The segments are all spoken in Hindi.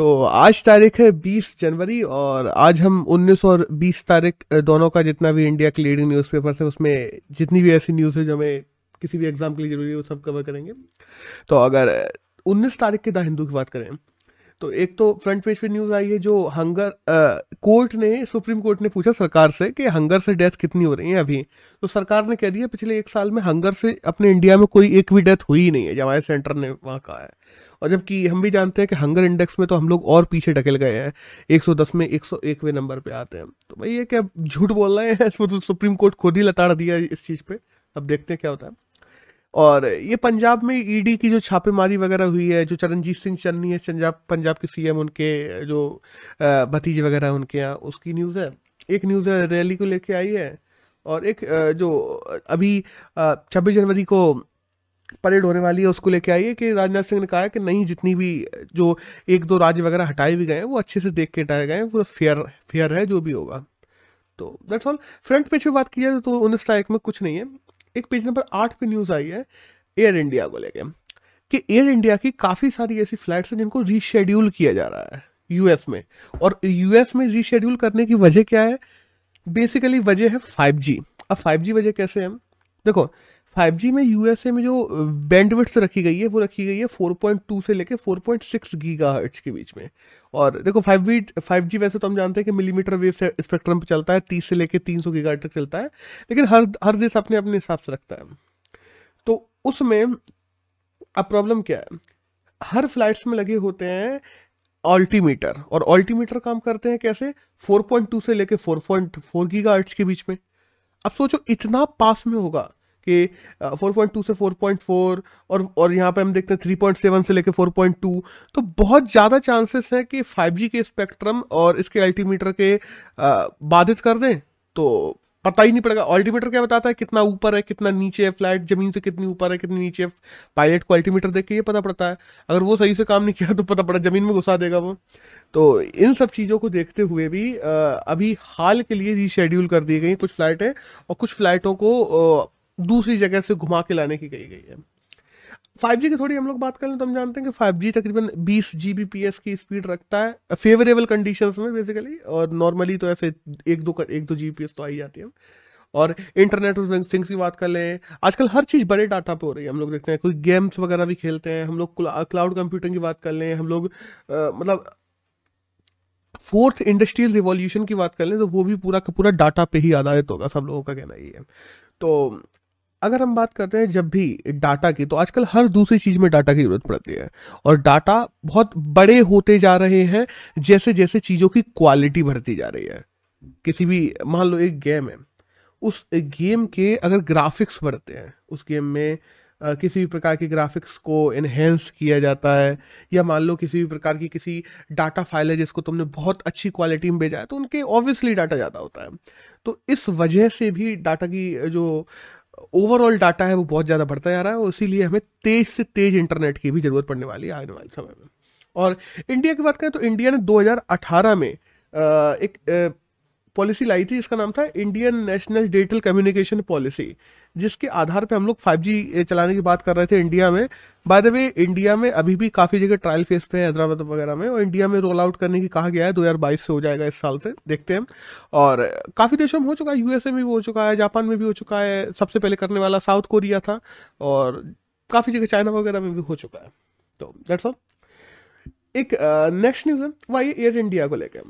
तो आज तारीख है 20 जनवरी और आज हम 19 और 20 तारीख दोनों का जितना भी इंडिया के लीडिंग न्यूज़पेपर है, उसमें जितनी भी ऐसी न्यूज़ है जो हमें किसी भी एग्ज़ाम के लिए ज़रूरी है, वो सब कवर करेंगे। तो अगर 19 तारीख के द हिंदू की बात करें तो एक तो फ्रंट पेज पे न्यूज़ आई है जो हंगर कोर्ट ने, सुप्रीम कोर्ट ने पूछा सरकार से कि हंगर से डेथ कितनी हो रही है अभी। तो सरकार ने कह दिया, पिछले एक साल में हंगर से अपने इंडिया में कोई एक भी डेथ हुई नहीं है हमारे सेंटर ने वहाँ कहा है। और जबकि हम भी जानते हैं कि हंगर इंडेक्स में तो हम लोग और पीछे ढकेल गए हैं। 110 में 101वें नंबर पे आते हैं। तो भाई ये क्या झूठ बोल रहे हैं तो सुप्रीम कोर्ट खुद ही लताड़ दिया इस चीज़ पर अब देखते हैं क्या होता है। और ये पंजाब में ईडी की जो छापेमारी वगैरह हुई है, जो चरणजीत सिंह चन्नी है पंजाब पंजाब के सीएम उनके, जो भतीजे वगैरह उनके यहाँ, उसकी न्यूज़ है। एक न्यूज़ है, रैली को लेके आई है। और एक जो अभी छब्बीस जनवरी को परेड होने वाली है, उसको लेके आई है कि राजनाथ सिंह ने कहा है कि नहीं, जितनी भी, जो एक दो राज्य वगैरह हटाए भी गए हैं, वो अच्छे से देख के हटाए गए हैं, पूरा फेयर फेयर है, जो भी होगा। तो दैट्स ऑल फ्रंट पेज पे बात की जाए तो उन्नीस तारीख में कुछ नहीं है। एक पेज नंबर आठ पे न्यूज़ आई है एयर इंडिया को लेके, कि एयर इंडिया की काफ़ी सारी ऐसी फ्लाइट्स हैं जिनको रीशेड्यूल किया जा रहा है यूएस में। और यूएस में रीशेड्यूल करने की वजह क्या है? बेसिकली वजह है 5G अब 5G वजह कैसे है? देखो 5G में यूएसए में जो बैंडविड्थ रखी गई है, वो रखी गई है 4.2 से लेके 4.6 गीगाहर्ट्ज के बीच में। और देखो 5G 5G वैसे तो हम जानते हैं कि मिलीमीटर वेव स्पेक्ट्रम पे चलता है 30 से लेके 300 गीगाहर्ट्ज तक चलता है, लेकिन हर हर देश अपने अपने हिसाब से रखता है। तो उसमें अब प्रॉब्लम क्या है? हर फ्लाइट्स में लगे होते हैं ऑल्टीमीटर और ऑल्टीमीटर काम करते हैं कैसे? 4.2 से लेके 4.4 गीगाहर्ट्ज के बीच में। अब सोचो, इतना पास में होगा कि 4.2 से 4.4 और और यहाँ पे हम देखते हैं 3.7 से लेके 4.2 तो बहुत ज़्यादा चांसेस हैं कि 5G के स्पेक्ट्रम और इसके अल्टीमीटर के बाधित कर दें। तो पता ही नहीं पड़ेगा अल्टीमीटर क्या बताता है? कितना ऊपर है, कितना नीचे है फ्लैट ज़मीन से कितनी ऊपर है, कितनी नीचे है। पायलट को अल्टीमीटर देख के ये पता पड़ता है। अगर वो सही से काम नहीं किया तो पता पड़ा, ज़मीन में घुसा देगा वो। तो इन सब चीज़ों को देखते हुए भी अभी हाल के लिए रीशेड्यूल कर दी गई कुछ फ्लाइटें और कुछ फ्लाइटों को दूसरी जगह से घुमा के लाने की कही गई है। 5G की थोड़ी हम लोग बात करें तो हम जानते हैं कि 5G तकरीबन 20 जीबीपीएस की स्पीड रखता है फेवरेबल कंडीशंस में बेसिकली और नॉर्मली तो ऐसे एक दो एक दो जीबीपीएस तो आई जाती है। और इंटरनेट थिंग्स की बात कर लें, आजकल हर चीज़ बड़े डाटा पे हो रही है। हम लोग देखते हैं कोई गेम्स वगैरह भी खेलते हैं, हम लोग क्लाउड कंप्यूटिंग की बात कर लें, हम लोग मतलब फोर्थ इंडस्ट्रियल रिवॉल्यूशन की बात कर लें तो वो भी पूरा का पूरा डाटा पे ही आधारित होगा, सब लोगों का कहना ये है। तो अगर हम बात करते हैं जब भी डाटा की तो आजकल हर दूसरी चीज़ में डाटा की ज़रूरत पड़ती है। और डाटा बहुत बड़े होते जा रहे हैं जैसे जैसे चीज़ों की क्वालिटी बढ़ती जा रही है। किसी भी, मान लो एक गेम है, उस गेम के अगर ग्राफिक्स बढ़ते हैं, उस गेम में किसी भी प्रकार के ग्राफिक्स को इन्हेंस किया जाता है, या मान लो किसी भी प्रकार की किसी डाटा फ़ाइल है जिसको तुमने बहुत अच्छी क्वालिटी में भेजा है तो उनके ऑब्वियसली डाटा ज़्यादा होता है। तो इस वजह से भी डाटा की, जो ओवरऑल डाटा है वो बहुत ज़्यादा बढ़ता जा रहा है और इसीलिए हमें तेज से तेज इंटरनेट की भी ज़रूरत पड़ने वाली है आने वाले समय में। और इंडिया की बात करें तो इंडिया ने 2018 में एक पॉलिसी लाई थी, इसका नाम था Indian national digital communication policy, जिसके आधार पे हम लोग 5G चलाने की बात कर रहे थे इंडिया में। बाय द वे इंडिया में अभी भी काफ़ी जगह ट्रायल फेस पे हैदराबाद वगैरह में, और इंडिया में रोल आउट करने की कहा गया है 2022 से हो जाएगा इस साल से, देखते हैं और काफ़ी देशों में हो चुका है यूएसए में भी हो चुका है, जापान में भी हो चुका है, सबसे पहले करने वाला साउथ कोरिया था, और काफ़ी जगह चाइना वगैरह में भी हो चुका है। तो डेट्स ऑल एक नेक्स्ट न्यूज़ है वही एयर इंडिया को लेकर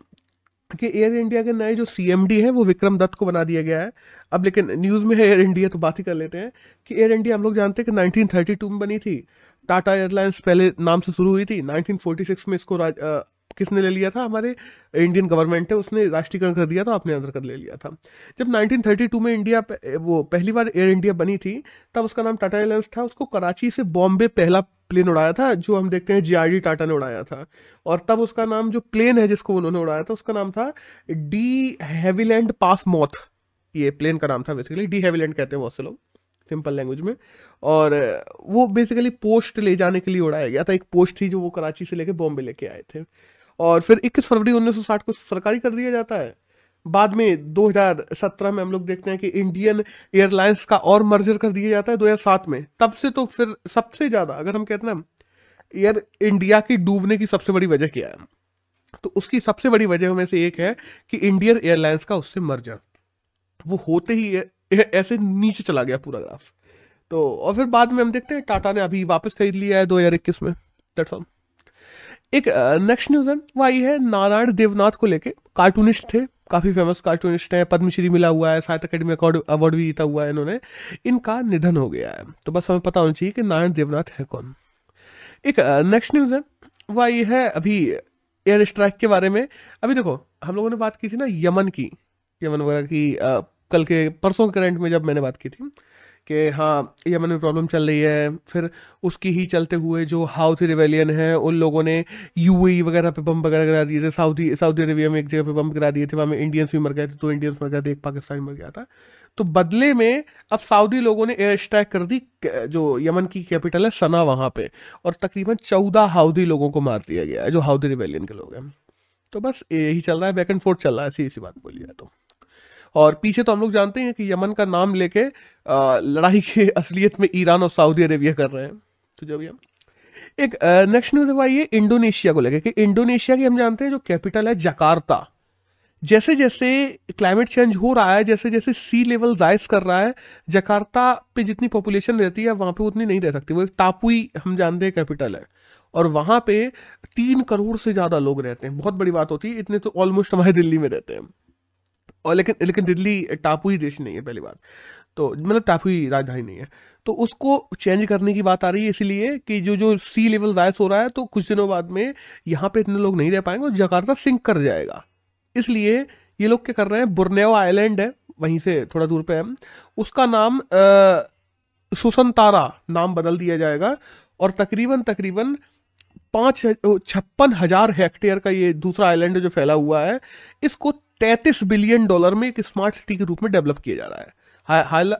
कि एयर इंडिया के नए जो सीएमडी है वो विक्रम दत्त को बना दिया गया है। अब लेकिन न्यूज़ में है एयर इंडिया तो बात ही कर लेते हैं कि एयर इंडिया हम लोग जानते हैं कि 1932 में बनी थी। टाटा एयरलाइंस पहले नाम से शुरू हुई थी। 1946 में इसको आ, किसने ले लिया था? हमारे इंडियन गवर्नमेंट है उसने राष्ट्रीयकरण कर दिया था अपने अंदर कर ले लिया था। जब 1932 में इंडिया वो पहली बार एयर इंडिया बनी थी तब उसका नाम टाटा एयरलाइंस था। उसको कराची से बॉम्बे पहला प्लेन उड़ाया था, जो हम देखते हैं जी टाटा ने उड़ाया था। और तब उसका नाम जो प्लेन है जिसको उन्होंने उड़ाया था, उसका नाम था डी हैवीलैंड पास मॉथ ये प्लेन का नाम था बेसिकली डी हैवीलैंड कहते हैं बहुत से लोग सिंपल लैंग्वेज में। और वो बेसिकली पोस्ट ले जाने के लिए उड़ाया गया था। एक पोस्ट थी जो वो कराची से लेके बॉम्बे लेके आए थे। और फिर 21 फरवरी 1960 को सरकारी कर दिया जाता है। बाद में 2017 में हम लोग देखते हैं कि इंडियन एयरलाइंस का और मर्जर कर दिया जाता है 2007 में। तब से तो फिर सबसे ज़्यादा, अगर हम कहते हैं एयर इंडिया की डूबने की सबसे बड़ी वजह क्या है? तो उसकी सबसे बड़ी वजह में से एक है कि इंडियन एयरलाइंस का उससे मर्जर वो होते ही ऐसे नीचे चला गया पूरा ग्राफ तो और फिर बाद में हम देखते हैं टाटा ने अभी वापस खरीद लिया है दो हज़ार इक्कीस में। दैट्स ऑल एक नेक्स्ट न्यूज़ है, वो आई है नारायण देवनाथ को लेके। कार्टूनिस्ट थे। काफ़ी फ़ेमस कार्टूनिस्ट हैं पद्मश्री मिला हुआ है साहित्य अकेडमी अवार्ड भी जीता हुआ है इन्होंने। इनका निधन हो गया है। तो बस हमें पता होना चाहिए कि नारायण देवनाथ है कौन। एक नेक्स्ट न्यूज़ है। वह ये है अभी एयर स्ट्राइक के बारे में। अभी देखो हम लोगों ने बात की थी ना यमन की। यमन वगैरह की आ, कल के परसों के करेंट में जब मैंने बात की थी। कि हाँ यमन में प्रॉब्लम चल रही है। फिर उसकी ही चलते हुए जो हाउथी रिवेलियन है, उन लोगों ने यूएई वगैरह पे बम वगैरह करा दिए थे। सऊदी सऊदी अरेबिया में एक जगह पे बम करा दिए थे, वहाँ में इंडियंस भी मर गए थे तो इंडियंस मर गए थे, एक पाकिस्तानी मर गया था। तो बदले में अब सऊदी लोगों ने एयर स्ट्राइक कर दी जो यमन की कैपिटल है सना वहाँ पे। और तकरीबन चौदह हाउदी लोगों को मार दिया गया है, जो हाउदी रिवेलियन के लोग हैं। तो बस यही चल रहा है बैक एंड फोर्थ चल रहा है ऐसी ऐसी बात बोली जाए तो। और पीछे तो हम लोग जानते हैं कि यमन का नाम लेके लड़ाई की असलियत में ईरान और सऊदी अरेबिया कर रहे हैं। तो जब हम एक नेक्स्ट न्यूज़ भाई ये इंडोनेशिया को लेके कि इंडोनेशिया की हम जानते हैं जो कैपिटल है जकार्ता। जैसे जैसे क्लाइमेट चेंज हो रहा है जैसे जैसे सी लेवल राइज कर रहा है, जकार्ता पे जितनी पॉपुलेशन रहती है, वहाँ पे उतनी नहीं रह सकती। वो एक टापुई हम जानते हैं कैपिटल है। और वहाँ पे तीन करोड़ से ज़्यादा लोग रहते हैं। बहुत बड़ी बात होती है, इतने तो ऑलमोस्ट हमारे दिल्ली में रहते हैं और लेकिन लेकिन दिल्ली टापू ही देश नहीं है, पहली बात। तो मतलब टापू ही राजधानी नहीं है। तो उसको चेंज करने की बात आ रही है, इसलिए कि जो जो सी लेवल राइस हो रहा है तो कुछ दिनों बाद में यहाँ पे इतने लोग नहीं रह पाएँगे और जकार्ता सिंक कर जाएगा। इसलिए ये लोग क्या कर रहे हैं बुरनेओ आइलैंड है, वहीं से थोड़ा दूर पे है। उसका नाम सुसंतारा नाम बदल दिया जाएगा और तकरीबन तकरीबन पाँच, छप्पन हज़ार हेक्टेयर का ये दूसरा आइलैंड जो फैला हुआ है। इसको तैतीस बिलियन डॉलर में एक स्मार्ट सिटी के रूप में डेवलप किया जा रहा है।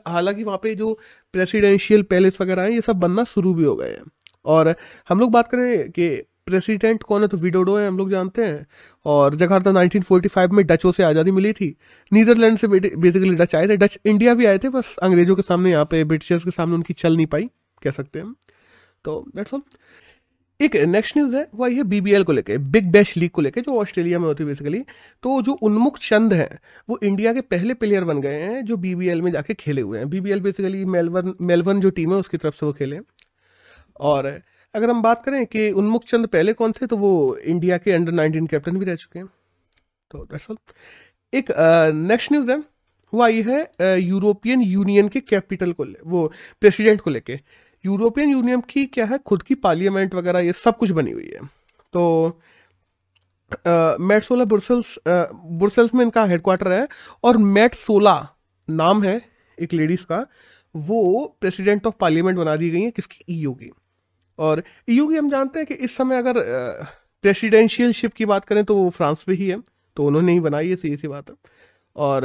हालाँकि वहाँ पे जो प्रेसिडेंशियल पैलेस वगैरह हैं, ये सब बनना शुरू भी हो गए हैं। और हम लोग बात करें कि प्रेसिडेंट कौन है तो विडोडो है, हम लोग जानते हैं। और जगह जकार्ता 1945 में डचों से आज़ादी मिली थी। नीदरलैंड से बेसिकली डच आए थे। डच इंडिया भी आए थे, बस अंग्रेज़ों के सामने यहाँ पे ब्रिटिशर्स के सामने उनकी चल नहीं पाई, कह सकते हैं तो दैट्स ऑल एक नेक्स्ट न्यूज़ है वह ये बीबीएल को लेके बिग बैश लीग को लेके, जो ऑस्ट्रेलिया में होती है बेसिकली तो जो उन्मुख चंद हैं, वो इंडिया के पहले प्लेयर बन गए हैं, जो बीबीएल में जाके खेले हुए हैं। बीबीएल बेसिकली मेलबर्न मेलबर्न जो टीम है, उसकी तरफ़ से वो खेले और अगर हम बात करें कि उन्मुख चंद पहले कौन थे तो वो इंडिया के अंडर नाइनटीन कैप्टन भी रह चुके हैं। तो दैट्स ऑल एक नेक्स्ट न्यूज़ है, वो आई है यूरोपियन यूनियन के कैपिटल को वो प्रेसिडेंट को लेके। यूरोपियन यूनियन की क्या है, खुद की पार्लियामेंट वगैरह, ये सब कुछ बनी हुई है। तो मेटसोला बुरसल्स बुरसल्स में इनका हेडक्वार्टर है और मेटसोला नाम है एक लेडीज़ का, वो प्रेसिडेंट ऑफ़ पार्लियामेंट बना दी गई है किसकी? ईयू की। और ईयू की हम जानते हैं कि इस समय अगर प्रेसिडेंशियलशिप की बात करें तो वो फ्रांस में ही है तो उन्होंने ही बनाई है सीधी सी बात है। और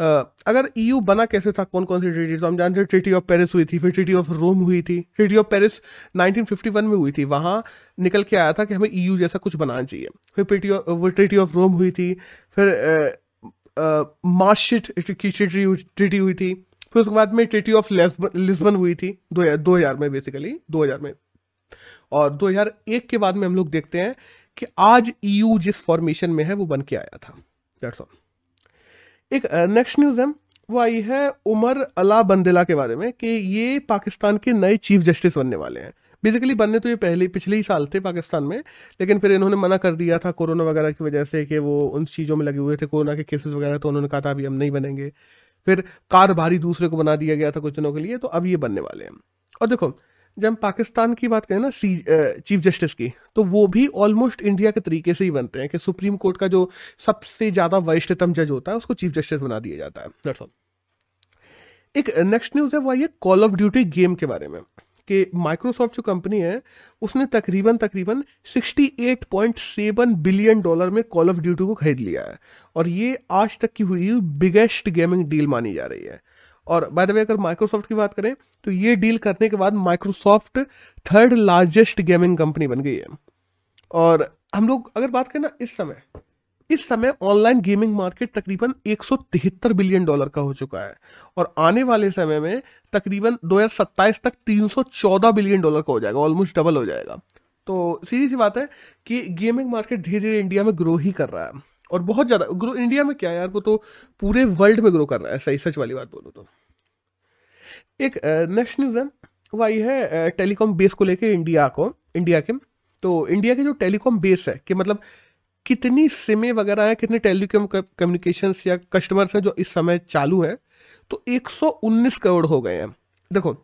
अगर ईयू e बना कैसे था कौन कौन सी ट्रीटी तो हम जानते हैं ट्रीटी ऑफ़ पेरिस हुई थी, फिर ट्रीटी ऑफ़ रोम हुई थी। ट्रीटी ऑफ़ पेरिस 1951 में हुई थी। वहाँ निकल के आया था कि हमें ईयू e जैसा कुछ बनाना चाहिए। फिर ट्रीटी ऑफ़ वो ट्रीटी ऑफ़ रोम हुई थी, फिर मार्शिट की ट्रीटी ट्रीटी हुई थी, फिर उसके बाद में ट्रीटी ऑफ़ लिस्बन हुई थी, दो दो हज़ार में बेसिकली दो हज़ार में। और 2001 के बाद में हम लोग देखते हैं कि आज ईयू e जिस फॉर्मेशन में है, वो बन के आया था। दैट्स ऑल एक नेक्स्ट न्यूज़ है, वो आई है उमर अला बंदेला के बारे में कि ये पाकिस्तान के नए चीफ जस्टिस बनने वाले हैं। बेसिकली बनने तो ये पहले, पिछले ही साल थे पाकिस्तान में, लेकिन फिर इन्होंने मना कर दिया था कोरोना वगैरह की वजह से कि वो उन चीज़ों में लगे हुए थे, कोरोना के केसेस वगैरह तो उन्होंने कहा था, अभी हम नहीं बनेंगे। फिर कार भारी दूसरे को बना दिया गया था कुछ दिनों के लिए तो अब ये बनने वाले हैं। और देखो जब पाकिस्तान की बात करें ना, सी चीफ जस्टिस की तो वो भी ऑलमोस्ट इंडिया के तरीके से ही बनते हैं कि सुप्रीम कोर्ट का जो सबसे ज़्यादा वरिष्ठतम जज होता है, उसको चीफ जस्टिस बना दिया जाता है। दैट्स ऑल एक नेक्स्ट न्यूज़ है, वो ये कॉल ऑफ़ ड्यूटी गेम के बारे में, कि माइक्रोसॉफ्ट जो कंपनी है, उसने तकरीबन तकरीबन 68.7 बिलियन डॉलर में कॉल ऑफ़ ड्यूटी को खरीद लिया है। और ये आज तक की हुई बिगेस्ट गेमिंग डील मानी जा रही है। और बाय द वे अगर माइक्रोसॉफ्ट की बात करें तो ये डील करने के बाद Microsoft third largest gaming company बन गई है। और हम लोग, अगर बात करें ना इस समय इस समय ऑनलाइन गेमिंग मार्केट तकरीबन एक सौ तिहत्तर बिलियन डॉलर का हो चुका है। और आने वाले समय में तकरीबन 2027 तक 314 बिलियन डॉलर का हो जाएगा ऑलमोस्ट डबल हो जाएगा। तो सीधी सी बात है कि गेमिंग मार्केट धीरे धीरे इंडिया में ग्रो ही कर रहा है। और बहुत ज़्यादा, ग्रो इंडिया में क्या यार, वो तो पूरे वर्ल्ड में ग्रो कर रहा है, सही, सच वाली बात बोलो तो। एक नेक्स्ट न्यूज़ है, वो आई है टेलीकॉम बेस को लेके इंडिया को इंडिया के। तो इंडिया के जो टेलीकॉम बेस है, कि मतलब कितनी सिमें वगैरह हैं, कितने टेलीकॉम कम्युनिकेशन या कस्टमर्स हैं जो इस समय चालू हैं तो 119 करोड़ हो गए हैं। देखो,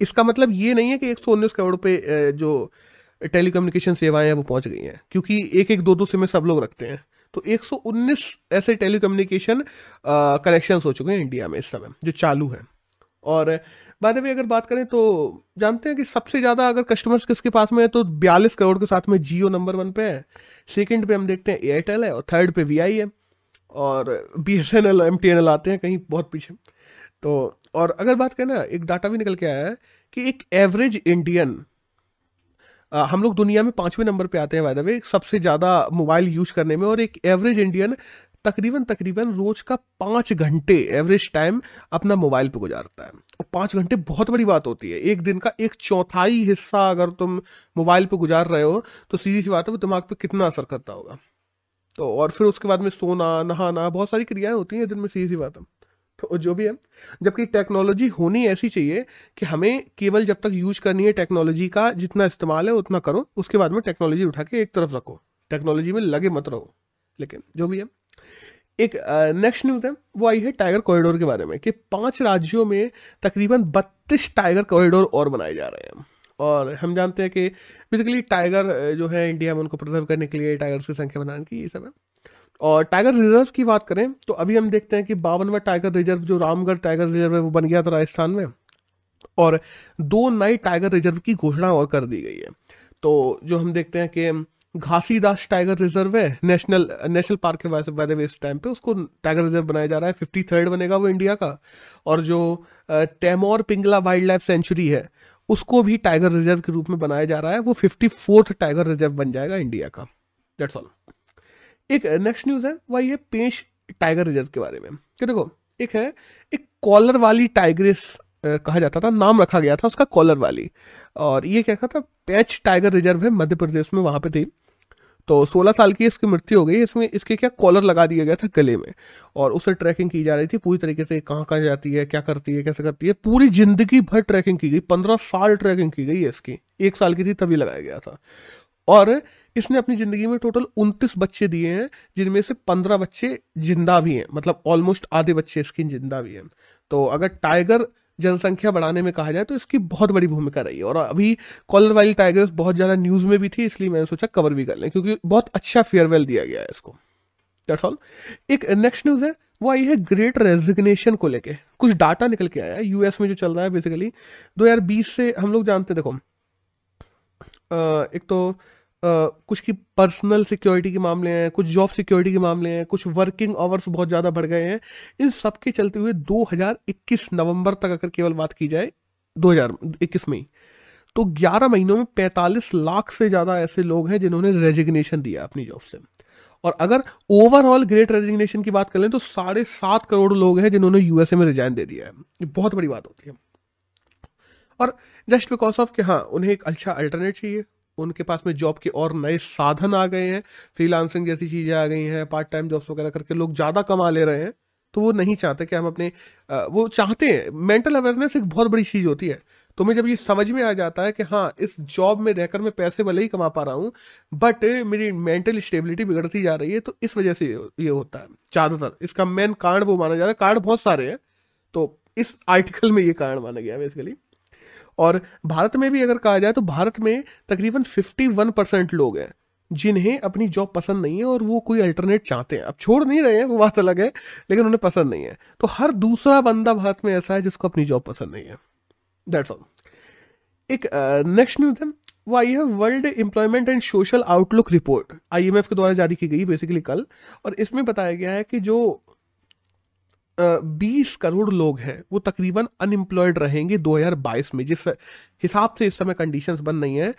इसका मतलब ये नहीं है कि 119 करोड़ पे जो टेलीकम्युनिकेशन सेवाएँ हैं, वो पहुँच गई हैं, क्योंकि एक एक दो दो सिमें सब लोग रखते हैं। तो 119 ऐसे टेलीकम्युनिकेशन कनेक्शन हो चुके हैं इंडिया में इस समय, जो चालू हैं। और बाद में अगर बात करें तो जानते हैं कि सबसे ज़्यादा अगर कस्टमर्स किसके पास में है तो बयालीस करोड़ के साथ में जियो नंबर वन पे है। सेकंड पे हम देखते हैं एयरटेल है और थर्ड पे वी है। और B S N L, M T N L आते हैं कहीं बहुत पीछे। तो और अगर बात करें ना, एक डाटा भी निकल के आया है कि एक एवरेज इंडियन हम लोग दुनिया में पाँचवें नंबर पे आते हैं वायदा सबसे ज़्यादा मोबाइल यूज़ करने में और एक एवरेज इंडियन तकरीबन तकरीबन रोज का पाँच घंटे एवरेज टाइम अपना मोबाइल पे गुजारता है। और पाँच घंटे बहुत बड़ी बात होती है। एक दिन का एक चौथाई हिस्सा अगर तुम मोबाइल पे गुजार रहे हो तो सीधी सी बात है, वो दिमाग पे कितना असर करता होगा। तो और फिर उसके बाद में सोना, नहाना, बहुत सारी क्रियाएँ होती हैं दिन में सीधी सी बात है। तो जो भी है, जबकि टेक्नोलॉजी होनी ऐसी चाहिए कि हमें केवल जब तक यूज़ करनी है टेक्नोलॉजी का जितना इस्तेमाल है उतना करो, उसके बाद में टेक्नोलॉजी उठा के एक तरफ़ रखो। टेक्नोलॉजी में लगे मत रहो। लेकिन जो भी है, एक नेक्स्ट न्यूज़ है, वो आई है टाइगर कॉरिडोर के बारे में कि पाँच राज्यों में तकरीबन बत्तीस टाइगर कॉरिडोर और बनाए जा रहे हैं। और हम जानते हैं कि बेसिकली टाइगर जो है इंडिया में उनको प्रिजर्व करने के लिए टाइगर्स की संख्या बनाने की ये सब है। और टाइगर रिज़र्व की बात करें तो अभी हम देखते हैं कि बावनवा टाइगर रिज़र्व जो रामगढ़ टाइगर रिज़र्व है, वो बन गया था राजस्थान में। और दो नए टाइगर रिज़र्व की घोषणा और कर दी गई है। तो जो हम देखते हैं कि घासीदास टाइगर रिज़र्व है नेशनल नेशनल पार्क है बाय वे इस टाइम पे, उसको टाइगर रिज़र्व बनाया जा रहा है। फिफ्टी थर्ड बनेगा वो इंडिया का। और जो Tamor Pingla wild life sanctuary है, उसको भी टाइगर रिज़र्व के रूप में बनाया जा रहा है। वो फिफ्टी फोर्थ टाइगर रिज़र्व बन जाएगा इंडिया का। डेट्स ऑल एक नेक्स्ट न्यूज़ है वही है पेश टाइगर रिज़र्व के बारे में। कि देखो, एक है, एक कॉलर वाली टाइगरिस कहा जाता था, नाम रखा गया था उसका कॉलर वाली। और ये क्या कहा था पैच टाइगर रिज़र्व है मध्य प्रदेश में, वहाँ पे थी। तो 16 साल की इसकी मृत्यु हो गई, इसमें, इसके क्या कॉलर लगा दिया गया था गले में। और उसे ट्रैकिंग की जा रही थी, पूरी तरीके से कहाँ कहाँ जाती है, क्या करती है, कैसे करती है, पूरी ज़िंदगी भर ट्रैकिंग की गई, पंद्रह साल ट्रैकिंग की गई है इसकी। एक साल की थी, तभी लगाया गया था। और इसने अपनी ज़िंदगी में टोटल उनतीस बच्चे दिए हैं, जिनमें से पंद्रह बच्चे ज़िंदा भी हैं मतलब ऑलमोस्ट आधे बच्चे इसकी ज़िंदा भी हैं। तो अगर टाइगर जनसंख्या बढ़ाने में कहा जाए तो इसकी बहुत बड़ी भूमिका रही है। और अभी कॉलर वाली टाइगर्स बहुत ज़्यादा न्यूज़ में भी थी, इसलिए मैंने सोचा कवर भी कर लें, क्योंकि बहुत अच्छा फेयरवेल दिया गया है इसको। दैट्स ऑल एक नेक्स्ट न्यूज़ है, वो आई है ग्रेट रेजिग्नेशन को लेके। कुछ डाटा निकल के आया है यूएस में जो चल रहा है बेसिकली 2020 से हम लोग जानते देखो। एक तो कुछ की पर्सनल सिक्योरिटी के मामले हैं, कुछ जॉब सिक्योरिटी के मामले हैं, कुछ वर्किंग आवर्स बहुत ज़्यादा बढ़ गए हैं। इन सब के चलते हुए 2021 नवंबर तक अगर केवल बात की जाए 2021 में तो 11 महीनों में 45 लाख से ज़्यादा ऐसे लोग हैं जिन्होंने रेजिग्नेशन दिया अपनी जॉब से। और अगर ओवरऑल ग्रेट रेजिग्नेशन की बात कर लें तो साढ़े सात करोड़ लोग हैं जिन्होंने यूएसए में रिजाइन दे दिया है। ये बहुत बड़ी बात होती है। और जस्ट बिकॉज़ ऑफ़ कि हाँ उन्हें एक अच्छा अल्टरनेट चाहिए। उनके पास में जॉब के और नए साधन आ गए हैं फ्रीलांसिंग जैसी चीज़ें आ गई हैं पार्ट टाइम जॉब्स वगैरह करके लोग ज़्यादा कमा ले रहे हैं तो वो नहीं चाहते कि हम अपने वो चाहते हैं। मेंटल अवेयरनेस एक बहुत बड़ी चीज़ होती है। तो मैं जब ये समझ में आ जाता है कि हाँ इस जॉब में रहकर मैं पैसे भले ही कमा पा रहा हूँ बट मेरी मेंटल स्टेबिलिटी बिगड़ती जा रही है तो इस वजह से ये होता है। ज़्यादातर इसका मेन कारण वो माना जा रहा है, कारण बहुत सारे हैं तो इस आर्टिकल में ये कारण माना गया बेसिकली और भारत में भी अगर कहा जाए तो भारत में तकरीबन 51 परसेंट लोग हैं, जिन्हें अपनी जॉब पसंद नहीं है और वो कोई अल्टरनेट चाहते हैं। अब छोड़ नहीं रहे हैं, वो बात अलग है, लेकिन उन्हें पसंद नहीं है। तो हर दूसरा बंदा भारत में ऐसा है जिसको अपनी जॉब पसंद नहीं है। दैट्स ऑल एक नेक्स्ट न्यूज़ है। वो आई है world employment and social outlook report IMF के द्वारा जारी की गई बेसिकली कल, और इसमें बताया गया है कि जो बीस करोड़ लोग हैं, वो तकरीबन अनएम्प्लॉयड रहेंगे 2022 में, जिस हिसाब से इस समय कंडीशंस बन रही हैं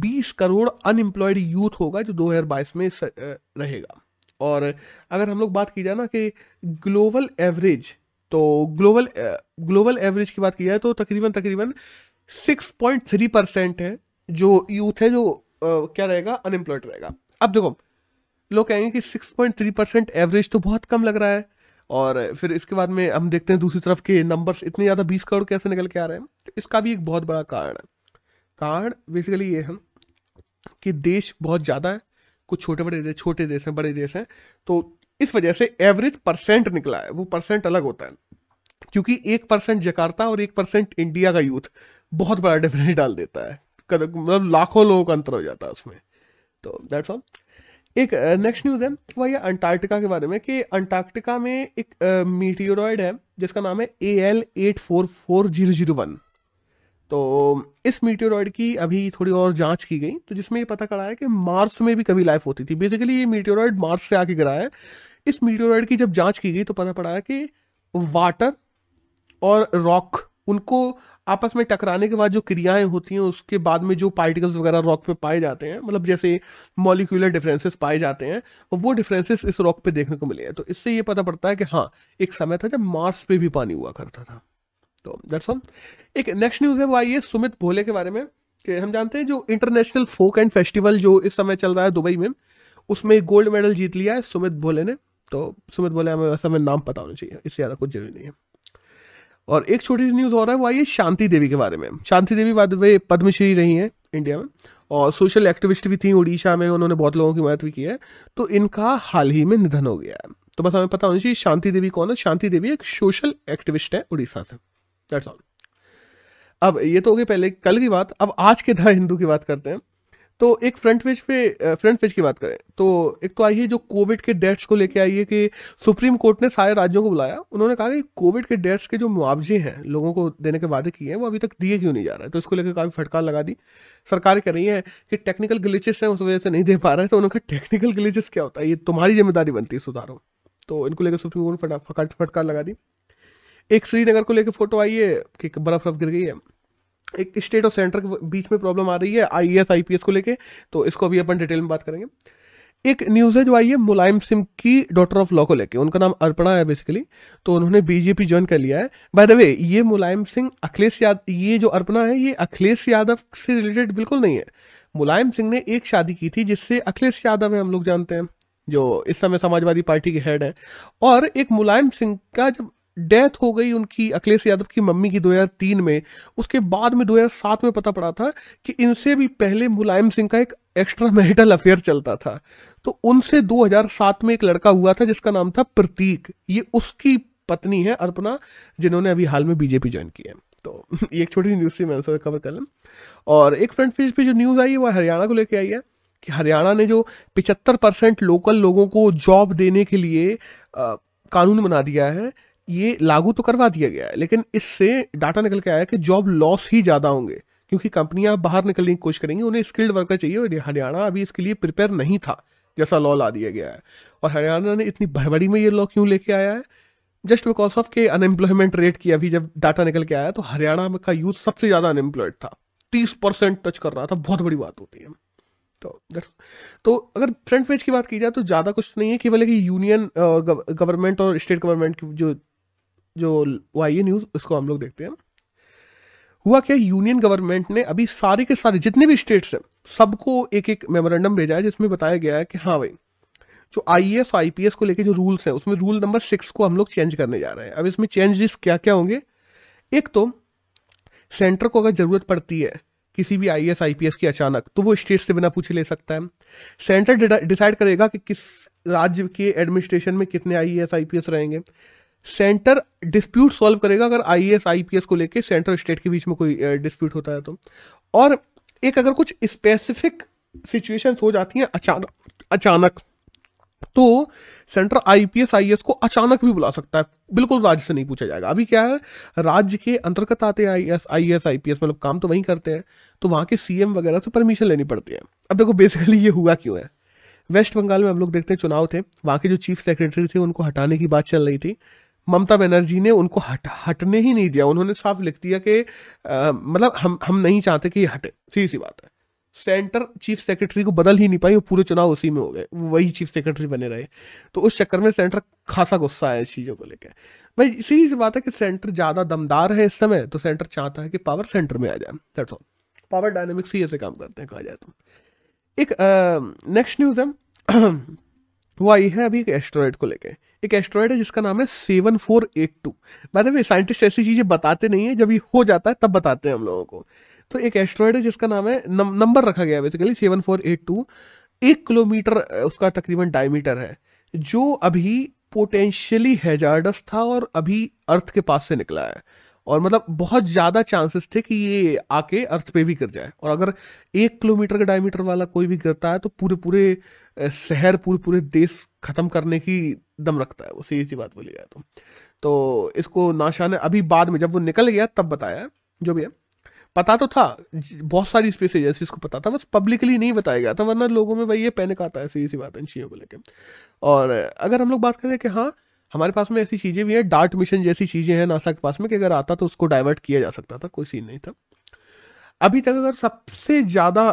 20 करोड़ अनएम्प्लॉयड यूथ होगा जो 2022 में रहेगा। और अगर हम लोग बात की जाए ना कि ग्लोबल एवरेज तो ग्लोबल ग्लोबल एवरेज की बात की जाए तो तकरीबन तकरीबन 6.3 परसेंट है जो यूथ है जो क्या रहेगा अनएम्प्लॉयड रहेगा। अब देखो, लोग कहेंगे कि six point three percent average तो बहुत कम लग रहा है। और फिर इसके बाद में हम देखते हैं दूसरी तरफ़ के नंबर्स इतने ज़्यादा बीस करोड़ कैसे निकल के आ रहे हैं। तो इसका भी एक बहुत बड़ा कारण है। कारण बेसिकली ये है कि देश बहुत ज़्यादा है। कुछ छोटे बड़े देश छोटे देश हैं, बड़े देश हैं। तो इस वजह से एवरेज परसेंट निकला है। वो परसेंट अलग होता है। क्योंकि एक परसेंट जकार्ता और एक परसेंट इंडिया का यूथ बहुत बड़ा डिफरेंस डाल देता है। मतलब लाखों लोगों का अंतर हो जाता है उसमें। तो दैट्स ऑल एक नेक्स्ट न्यूज़ है वह ये अंटार्कटिका के बारे में कि अंटार्कटिका में एक मीटियोरॉइड है, जिसका नाम है A L eight four four zero zero one तो इस मीटियोरॉइड की अभी थोड़ी और जाँच की गई तो जिसमें ये पता चला है कि मार्स में भी कभी लाइफ होती थी। बेसिकली ये मीटियोरॉइड मार्स से आके गिरा है। इस मीटियोरॉइड की जब जाँच की गई तो पता पड़ा है कि वाटर और रॉक उनको आपस में टकराने के बाद जो क्रियाएँ होती हैं, उसके बाद में जो पार्टिकल्स वगैरह रॉक पे पाए जाते हैं मतलब जैसे मॉलिक्यूलर डिफरेंसेस पाए जाते हैं वो डिफरेंसेस इस रॉक पे देखने को मिले हैं। तो इससे ये पता पड़ता है कि हाँ एक समय था जब मार्स पे भी पानी हुआ करता था। तो दैट्स ऑल एक नेक्स्ट न्यूज़ है, वो आई है सुमित भोले के बारे में, कि हम जानते हैं जो इंटरनेशनल फोक एंड फेस्टिवल जो इस समय चल रहा है दुबई में, उसमें गोल्ड मेडल जीत लिया है सुमित भोले ने। तो सुमित भोले, हमें वैसा हमें नाम पता होना चाहिए, इससे ज़्यादा कुछ ज़रूरी नहीं है। और एक छोटी सी न्यूज़ और है, वो आई है शांति देवी के बारे में। शांति देवी बाद में पद्मश्री रही हैं इंडिया में। और सोशल एक्टिविस्ट भी थी उड़ीसा में, उन्होंने बहुत लोगों की मदद भी की है। तो इनका हाल ही में निधन हो गया है। तो बस हमें पता होना चाहिए, शांति देवी कौन है? शांति देवी एक सोशल एक्टिविस्ट है उड़ीसा से। दैट्स ऑल अब ये तो हो गई पहले कल की बात, अब आज के द हिंदू की बात करते हैं। तो एक फ्रंट पेज पे फ्रंट पेज की बात करें तो एक तो है जो कोविड के डेट्स को लेके आई है कि सुप्रीम कोर्ट ने सारे राज्यों को बुलाया। उन्होंने कहा कि कोविड के डेट्स के जो मुआवजे हैं लोगों को देने के वादे किए हैं, वो अभी तक दिए क्यों नहीं जा रहा है? तो इसको लेकर काफ़ी फटकार लगा दी। सरकार कह रही है कि टेक्निकल ग्लिचेस हैं, उस वजह से नहीं दे पा रहे तो उन्होंने टेक्निकल ग्लिचेस क्या होता है? ये तुम्हारी ज़िम्मेदारी बनती है सुधारो तो इनको लेकर सुप्रीम कोर्ट ने फटकार लगा दी। एक श्रीनगर को लेकर फ़ोटो आई है कि बर्फ़ बर्फ़ गिर गई है। एक स्टेट और सेंटर के बीच में प्रॉब्लम आ रही है I S I P S को लेके तो इसको अभी अपन डिटेल में बात करेंगे। एक न्यूज़ है जो आई है, मुलायम सिंह की डॉटर ऑफ़ लॉ को लेके, उनका नाम अर्पणा है बेसिकली तो उन्होंने बीजेपी ज्वाइन कर लिया है। बाय द वे ये मुलायम सिंह, अखिलेश यादव ये जो अर्पणा है, ये अखिलेश यादव से रिलेटेड बिल्कुल नहीं है। मुलायम सिंह ने एक शादी की थी, जिससे अखिलेश यादव है, हम लोग जानते हैं, जो इस समय समाजवादी पार्टी के हेड है। और एक मुलायम सिंह का जब डेथ हो गई उनकी अखिलेश यादव की मम्मी की 2003 में। उसके बाद में 2007 में पता पड़ा था कि इनसे भी पहले मुलायम सिंह का एक एक्स्ट्रा मैरिटल अफेयर चलता था। तो उनसे 2007 में एक लड़का हुआ था जिसका नाम था प्रतीक। ये उसकी पत्नी है अर्पणा जिन्होंने अभी हाल में बीजेपी ज्वाइन की है। तो ये एक छोटी न्यूज़ थी मैं उसको कवर कर लें। और एक फ्रंट पेज पे जो न्यूज़ आई है वह हरियाणा को लेके आई है कि हरियाणा ने जो पिचहत्तर परसेंट लोकल लोगों को जॉब देने के लिए आ, कानून बना दिया है ये लागू तो करवा दिया गया है, लेकिन इससे डाटा निकल के आया कि जॉब लॉस ही ज़्यादा होंगे, क्योंकि कंपनियाँ बाहर निकलने की कोशिश करेंगी, उन्हें स्किल्ड वर्कर चाहिए, और हरियाणा अभी इसके लिए प्रिपेयर नहीं था, जैसा लॉ ला दिया गया है। और हरियाणा ने इतनी भड़बड़ी में ये लॉ क्यों लेके आया है? जस्ट बिकॉज़ ऑफ़ के अनएम्प्लॉयमेंट रेट की अभी जब डाटा निकल के आया तो हरियाणा का यूथ सबसे ज़्यादा अनएम्प्लॉयड था। तीस परसेंट टच कर रहा था, बहुत बड़ी बात होती है। तो तो अगर फ्रंट पेज की बात की जाए तो ज़्यादा कुछ नहीं है, केवल कि यूनियन गवर्नमेंट और स्टेट गवर्नमेंट की जो जो वो आई न्यूज़ उसको हम लोग देखते हैं। हुआ क्या यूनियन गवर्नमेंट ने अभी सारे के सारे, जितने भी स्टेट्स हैं, सबको एक एक मेमोरेंडम भेजा है, जिसमें बताया गया है कि हाँ भाई, जो I S I P S को लेके जो रूल्स हैं, उसमें रूल नंबर सिक्स को हम लोग चेंज करने जा रहे हैं। अब इसमें चेंजेस क्या क्या होंगे? एक तो सेंटर को अगर ज़रूरत पड़ती है, किसी भी I S I P S की अचानक तो वो स्टेट से बिना पूछे ले सकता है। सेंटर डिसाइड करेगा कि किस राज्य के एडमिनिस्ट्रेशन में कितने I S I P S रहेंगे। सेंटर डिस्प्यूट सॉल्व करेगा अगर I S I P S को लेके सेंटर स्टेट के बीच में कोई डिस्प्यूट होता है तो। और एक अगर कुछ स्पेसिफिक सिचुएशन हो जाती हैं अचानक अचानक तो सेंटर आईपीएस आईएएस को अचानक भी बुला सकता है। बिल्कुल राज्य से नहीं पूछा जाएगा। अभी क्या है, राज्य के अंतर्गत आते हैं I S S P S मतलब काम तो वहीं करते हैं तो वहाँ के सीएम वगैरह से परमिशन लेनी पड़ती है। अब देखो बेसिकली ये हुआ क्यों है? वेस्ट बंगाल में हम लोग देखते हैं चुनाव थे, वहाँ के जो चीफ सेक्रेटरी थे, उनको हटाने की बात चल रही थी। ममता बनर्जी ने उनको हट, हटने ही नहीं दिया। उन्होंने साफ़ लिख दिया कि मतलब हम हम नहीं चाहते कि ये हटे। सीधी सी बात है। सेंटर चीफ सेक्रेटरी को बदल ही नहीं पाई, वो पूरे चुनाव उसी में हो गए। वही चीफ सेक्रेटरी बने रहे। तो उस चक्कर में सेंटर खासा गुस्सा है इस चीज़ों को लेकर भाई, सीधी सी बात है कि सेंटर ज़्यादा दमदार है इस समय तो सेंटर चाहता है कि पावर सेंटर में आ जाए। दैट्स ऑल पावर डायनेमिक्स ही ऐसे काम करते हैं, कहा जाए तो। एक नेक्स्ट न्यूज़ है। वो आई है अभी एक एस्ट्रॉयड को लेके। एक एस्ट्रॉयड है जिसका नाम है सेवन फोर एट टू। भी साइंटिस्ट ऐसी चीज़ें बताते नहीं है, जब ये हो जाता है, तब बताते हैं हम लोगों को। तो एक एस्ट्रॉयड है जिसका नाम है नंबर रखा गया है basically seven four eight two. एक किलोमीटर उसका तकरीबन डायमीटर है, जो अभी पोटेंशियली हैजार्डस था और अभी अर्थ के पास से निकला है। और मतलब बहुत ज़्यादा चांसेस थे कि ये आके अर्थ पे भी गिर जाए। और अगर एक किलोमीटर का डायमीटर वाला कोई भी गिरता है तो पूरे पूरे शहर पूरे पूरे देश ख़त्म करने की दम रखता है, वो सही सी बात बोली जाए तो। तो इसको नाशा ने अभी बाद में, जब वो निकल गया, तब बताया, जो भी है। पता तो था बहुत सारी स्पेस एजेंसीज को पता था, बस पब्लिकली नहीं बताया गया था, वरना लोगों में भाई ये पैनिक आता है सही सी बात इन को लेकर और अगर हम लोग बात करें कि हाँ हमारे पास में ऐसी चीज़ें भी हैं डार्ट मिशन जैसी चीज़ें हैं नासा के पास में, कि अगर आता तो उसको डाइवर्ट किया जा सकता था, कोई सीन नहीं था। अभी तक अगर सबसे ज़्यादा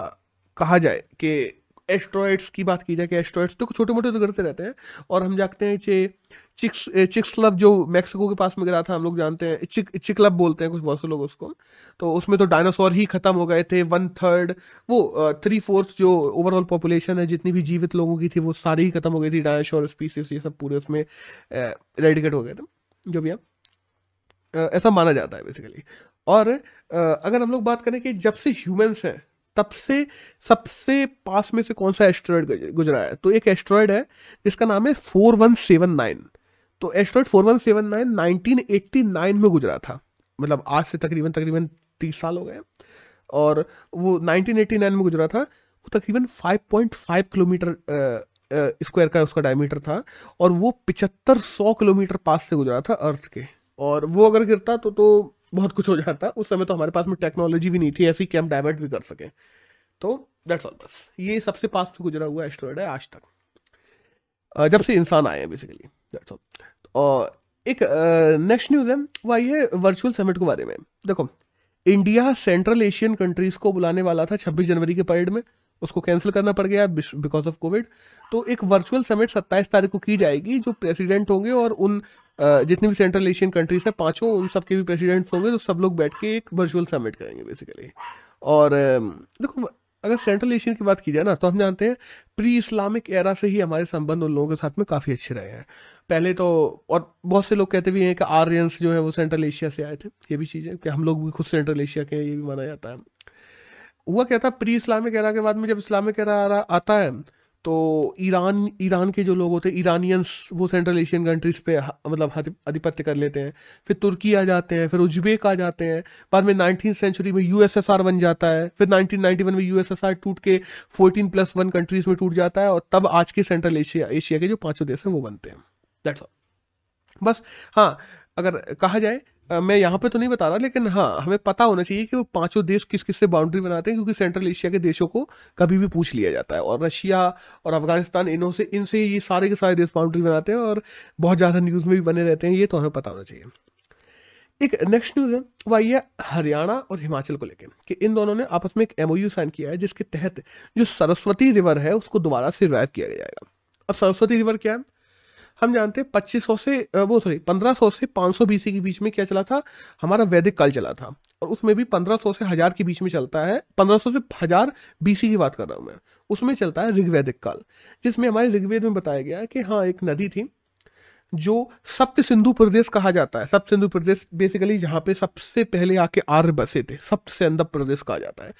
कहा जाए कि एस्ट्रॉइड्स की बात की जाए कि एस्ट्रॉइड्स तो छोटे मोटे तो करते रहते हैं और हम जाते हैं चे चिक्स चिक्स क्लब जो मैक्सिको के पास में गिरा था, हम लोग जानते हैं, चिक चिक क्लब बोलते हैं कुछ बहुत से लोग उसको। तो उसमें तो डायनासोर ही खत्म हो गए थे वन थर्ड वो थ्री फोर्थ जो ओवरऑल पॉपुलेशन है, जितनी भी जीवित लोगों की थी, वो सारी ही खत्म हो गई थी डायनासोर स्पीसीज ये सब पूरे उसमें रेडिकेट हो गए थे, जो भी है। ऐसा माना जाता है बेसिकली और अगर हम लोग बात करें कि जब से ह्यूमंस हैं तब से सबसे पास में से कौन सा एस्ट्रॉयड गुजरा है? तो एक एस्ट्रॉयड है, जिसका नाम है फोर वन सेवन नाइन तो asteroid four one seven nine nineteen eighty nine में गुजरा था। मतलब आज से तकरीबन तकरीबन तीस साल हो गए और वो 1989 में गुजरा था। वो तकरीबन 5.5 किलोमीटर स्क्वायर का उसका डायमीटर था। और वो पिचहत्तर सौ किलोमीटर पास से गुजरा था अर्थ के। और वो अगर गिरता तो तो बहुत कुछ हो जाता। उस समय तो हमारे पास में टेक्नोलॉजी भी नहीं थी, ऐसी कि हम डाइवर्ट भी कर सकें। तो दैट्स ऑल बस। ये सबसे पास से गुजरा हुआ एस्ट्रॉयड है आज तक। जब से इंसान आए हैं बेसिकली दैट्स ऑल और एक नेक्स्ट न्यूज़ है। वो आई है वर्चुअल समिट के बारे में। देखो इंडिया सेंट्रल एशियन कंट्रीज़ को बुलाने वाला था 26 जनवरी के परेड में। उसको कैंसिल करना पड़ गया बिकॉज़ ऑफ़ कोविड तो एक वर्चुअल समिट 27 तारीख को की जाएगी, जो प्रेसिडेंट होंगे और उन जितनी भी सेंट्रल एशियन कंट्रीज़ हैं, पाँचों उन सबके भी प्रेसिडेंट्स होंगे तो सब लोग बैठ के एक वर्चुअल समिट करेंगे बेसिकली और देखो, अगर सेंट्रल एशियन की बात की जाए ना तो हम जानते हैं प्री इस्लामिक एरा से ही हमारे संबंध उन लोगों के साथ में काफ़ी अच्छे रहे हैं। पहले तो और बहुत से लोग कहते भी हैं कि आर्यंस जो है, वो सेंट्रल एशिया से आए थे। ये भी चीज़ है कि हम लोग भी खुद सेंट्रल एशिया के हैं, ये भी माना जाता है। हुआ क्या था प्री इस्लामिक एरा के बाद में जब इस्लामिक एरा आता है तो ईरान ईरान के जो लोग होते हैं, ईरानियंस वो सेंट्रल एशियन कंट्रीज़ पे मतलब आधिपत्य कर लेते हैं। फिर तुर्की आ जाते हैं, फिर उज्बेक आ जाते हैं। बाद में नाइनटीन सेंचुरी में यूएसएसआर बन जाता है। फिर 1991 में यूएसएसआर टूट के 14 प्लस वन कंट्रीज़ में टूट जाता है और तब आज के सेंट्रल एशिया एशिया के जो पाँचों देश हैं वो बनते हैं। दैट्स ऑल बस हाँ अगर कहा जाए मैं यहाँ पे तो नहीं बता रहा, लेकिन हाँ हमें पता होना चाहिए कि वो पाँचों देश किस किस से बाउंड्री बनाते हैं, क्योंकि सेंट्रल एशिया के देशों को कभी भी पूछ लिया जाता है। और रशिया और अफ़गानिस्तान इनों से, इनसे ये सारे के सारे देश बाउंड्री बनाते हैं और बहुत ज़्यादा न्यूज़ में भी बने रहते हैं, ये तो हमें पता होना चाहिए। एक नेक्स्ट न्यूज़ है वह ये हरियाणा और हिमाचल को लेकर कि इन दोनों ने आपस में एक एमओयू साइन किया है, जिसके तहत जो सरस्वती रिवर है, उसको दोबारा से रिवाइव किया जाएगा अब सरस्वती रिवर क्या है? हम जानते हैं पच्चीस सौ वो सॉरी पंद्रह सौ पाँच सौ बीसी के बीच में क्या चला था? हमारा वैदिक काल चला था। और उसमें भी पंद्रह सौ से हज़ार के बीच में चलता है, पंद्रह सौ से हज़ार बीसी की बात कर रहा हूँ मैं। उसमें चलता है ऋग्वैदिक काल, जिसमें हमारे ऋग्वेद में बताया गया कि हाँ एक नदी थी जो सप्त सिंधु प्रदेश कहा जाता है। सप्त सिंधु प्रदेश बेसिकली जहाँ पे सबसे पहले आके आर्य बसे थे सप्त से सिंधु प्रदेश कहा जाता है।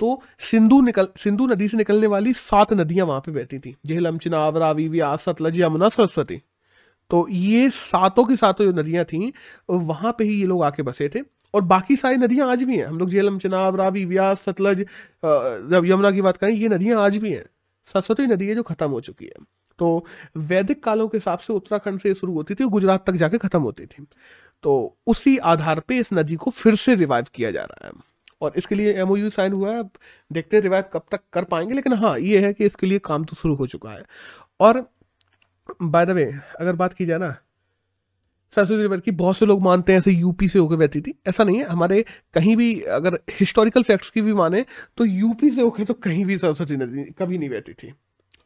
तो सिंधु निकल, सिंधु नदी से निकलने वाली सात नदियाँ वहाँ पे बहती थी। जेहलम चिनाब, रावी व्यास सतलज यमुना सरस्वती। तो ये सातों की सातों जो नदियाँ थी, वहाँ पे ही ये लोग आके बसे थे। और बाकी सारी नदियाँ आज भी हैं। हम लोग जेलम चिनाब, रावी व्यास सतलज जब यमुना की बात करें, ये नदियाँ आज भी हैं। सरस्वती नदी है जो खत्म हो चुकी है। तो वैदिक कालों के हिसाब से उत्तराखंड से शुरू होती थी गुजरात तक जाके खत्म होती थी। तो उसी आधार पे इस नदी को फिर से रिवाइव किया जा रहा है। और इसके लिए एमओयू साइन हुआ है देखते हैं रिवाइव कब तक कर पाएँगे, लेकिन हाँ ये है कि इसके लिए काम तो शुरू हो चुका है। और बाय द वे अगर बात की जाए ना, सरस्वती रिवर की बहुत से लोग मानते हैं, ऐसे यूपी से होकर बहती थी। ऐसा नहीं है, हमारे कहीं भी अगर हिस्टोरिकल फैक्ट्स की भी माने तो यूपी से होकर तो कहीं भी सरस्वती नदी कभी नहीं बहती थी।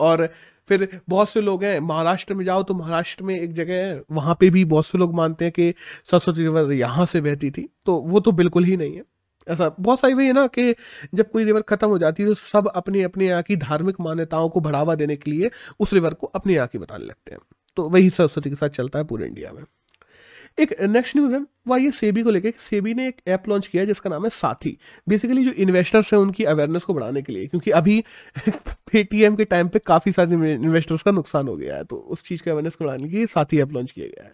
और फिर बहुत से लोग हैं, महाराष्ट्र में जाओ तो महाराष्ट्र में एक जगह है, वहाँ पे भी बहुत से लोग मानते हैं कि सरस्वती रिवर यहाँ से बहती थी तो वो तो बिल्कुल ही नहीं है। ऐसा बहुत सारी वही है ना कि जब कोई रिवर खत्म हो जाती है तो सब अपने अपने यहाँ की धार्मिक मान्यताओं को बढ़ावा देने के लिए उस रिवर को अपने यहाँ की बताने लगते हैं। तो वही सरस्वती के साथ चलता है पूरे इंडिया में। एक नेक्स्ट न्यूज़ है, वह ये सेबी को लेकर सेबी ने एक ऐप लॉन्च किया जिसका नाम है साथी। बेसिकली जो इन्वेस्टर्स हैं, उनकी अवेयरनेस को बढ़ाने के लिए, क्योंकि अभी पेटीएम के टाइम पे काफ़ी सारे इन्वेस्टर्स का नुकसान हो गया है तो उस चीज़ की अवेयरनेस को बढ़ाने के लिए साथी ऐप लॉन्च किया गया है।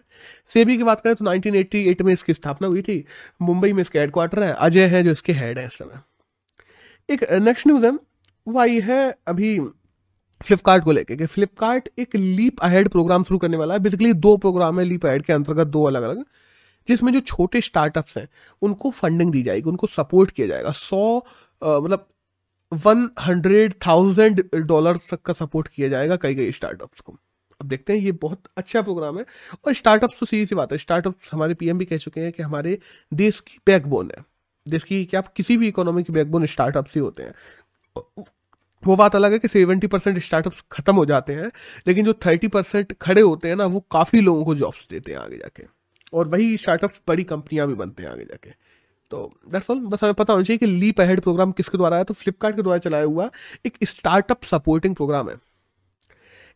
सेबी की बात करें तो नाइनटीन में इसकी स्थापना हुई थी, मुंबई में इसके हेडक्वार्टर है, अजय है जो इसके हेड है इस समय। एक नेक्स्ट न्यूज़ है, वही है अभी फ्लिपकार्ट को लेके कि फ्लिपकार्ट एक लीप अहेड प्रोग्राम शुरू करने वाला है। बेसिकली दो प्रोग्राम है लीप अहेड के अंतर्गत, दो अलग अलग जिसमें जो छोटे स्टार्टअप्स हैं, उनको फंडिंग दी जाएगी, उनको सपोर्ट किया जाएगा। सौ मतलब वन हंड्रेड थाउज़ेंड डॉलर तक का सपोर्ट किया जाएगा कई कई स्टार्टअप्स को। अब देखते हैं, ये बहुत अच्छा प्रोग्राम है। और स्टार्टअप्स तो सीधी सी बात है स्टार्टअप्स हमारे पीएम भी कह चुके हैं कि हमारे देश की बैकबोन है। देश की, क्या किसी भी इकोनॉमी की बैकबोन स्टार्टअप्स ही होते हैं। वो बात अलग है कि सेवेंटी परसेंट स्टार्टअप खत्म हो जाते हैं, लेकिन जो थर्टी परसेंट खड़े होते हैं ना, वो काफ़ी लोगों को जॉब्स देते हैं आगे जाके। और वही स्टार्टअप्स बड़ी कंपनियाँ भी बनते हैं आगे जाके। तो दैट्स ऑल बस हमें पता होना चाहिए कि लीप अहेड प्रोग्राम किसके द्वारा है तो फ्लिपकार्ट के द्वारा चलाया हुआ एक स्टार्टअप सपोर्टिंग प्रोग्राम है।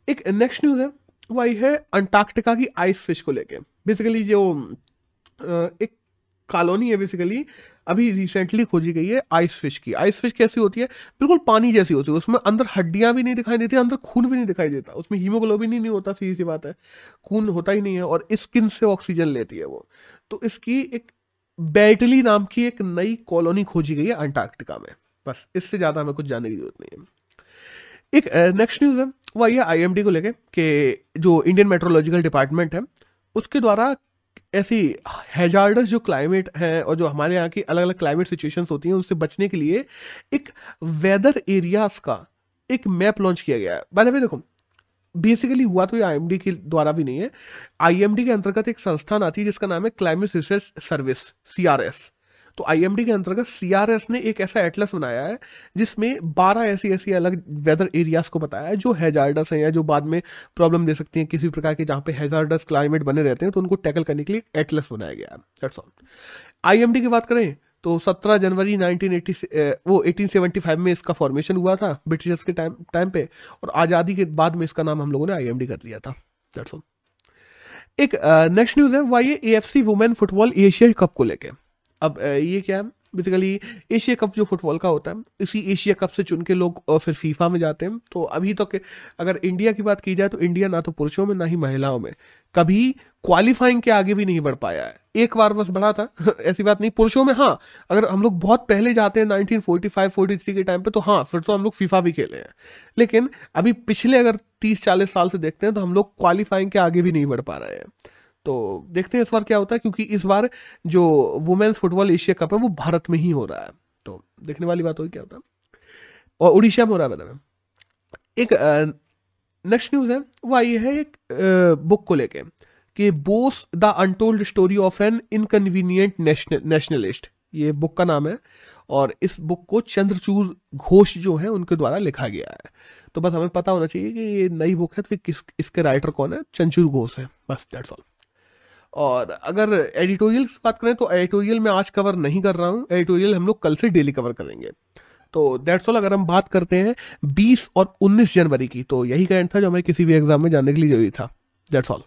एक नेक्स्ट न्यूज़ है, वो आई है अंटार्कटिका की आइस फ़िश को लेके। बेसिकली जो एक कॉलोनी है बेसिकली अभी रिसेंटली खोजी गई है आइस फ़िश की। आइस फ़िश कैसी होती है? बिल्कुल पानी जैसी होती है। उसमें अंदर हड्डियाँ भी नहीं दिखाई देती, अंदर खून भी नहीं दिखाई देता। उसमें हीमोग्लोबिन ही नहीं होता सीधी सी बात है। खून होता ही नहीं है और स्किन से ऑक्सीजन लेती है वो। तो इसकी एक बैटली नाम की एक नई कॉलोनी खोजी गई है अंटार्कटिका में। बस, इससे ज़्यादा हमें कुछ जानने की ज़रूरत नहीं है। एक नेक्स्ट न्यूज़ है। वह ये आई को लेके जो इंडियन मेट्रोलॉजिकल डिपार्टमेंट है, उसके द्वारा ऐसी हैजार्डस जो क्लाइमेट है और जो हमारे यहाँ की अलग अलग क्लाइमेट सिचुएशंस होती हैं, उनसे बचने के लिए एक वेदर एरियाज़ का एक मैप लॉन्च किया गया है। बाद देखो बेसिकली हुआ तो ये आईएमडी के द्वारा भी नहीं है। आईएमडी के अंतर्गत एक संस्थान आती है जिसका नाम है क्लाइमेट रिसर्च सर्विस CRS तो आईएमडी के अंतर्गत सीआरएस ने एक ऐसा एटलस बनाया है, जिसमें 12 ऐसी ऐसी अलग वेदर एरियाज़ को बताया है, जो हैजार्डस हैं या जो बाद में प्रॉब्लम दे सकती हैं किसी प्रकार के जहाँ पे हैजार्डस क्लाइमेट बने रहते हैं तो उनको टैकल करने के लिए एटलस बनाया गया है। आईएमडी की बात करें तो 17 जनवरी 1980 वो 1875 में इसका फॉर्मेशन हुआ था, ब्रिटिशर्स के टाइम टाइम पे, और आज़ादी के बाद में इसका नाम हम लोगों ने आईएमडी कर दिया था। दैट्स ऑल एक नेक्स्ट न्यूज़ है Y A F C women football Asia cup को लेके। अब ये क्या है? बेसिकली एशिया कप जो फुटबॉल का होता है, इसी एशिया कप से चुन के लोग फिर फीफा में जाते हैं। तो अभी तो अगर इंडिया की बात की जाए तो इंडिया ना तो पुरुषों में, ना ही महिलाओं में। कभी क्वालिफाइंग के आगे भी नहीं बढ़ पाया है। एक बार बस बढ़ा था। ऐसी बात नहीं, पुरुषों में हाँ। अगर हम लोग बहुत पहले जाते हैं 1945 43 के टाइम पे तो हाँ फिर तो हम लोग फीफा भी खेले हैं। लेकिन अभी पिछले अगर 30 40 साल से देखते हैं तो हम लोग क्वालिफाइंग के आगे भी नहीं बढ़ पा रहे हैं। तो देखते हैं इस बार क्या होता है क्योंकि इस बार जो वुमेन्स फुटबॉल एशिया कप है वो भारत में ही हो रहा है। तो देखने वाली बात होगी क्या होता है। और उड़ीसा में हो रहा है बताना एक नेक्स्ट न्यूज़ है वो आई है एक आ, बुक को लेके कि Bose the untold story of an inconvenient nationalist ये बुक का नाम है और इस बुक को चंद्रचूर घोष जो है उनके द्वारा लिखा गया है। तो बस हमें पता होना चाहिए कि ये नई बुक है तो किस इसके राइटर कौन है? चंद्रचूर घोष है। बस दैट्स ऑल और अगर एडिटोरियल की बात करें तो एडिटोरियल में आज कवर नहीं कर रहा हूँ। एडिटोरियल हम लोग कल से डेली कवर करेंगे। तो दैट्स ऑल अगर हम बात करते हैं 20 और 19 जनवरी की तो यही करंट था जो हमें किसी भी एग्ज़ाम में जाने के लिए ज़रूरी था। That's all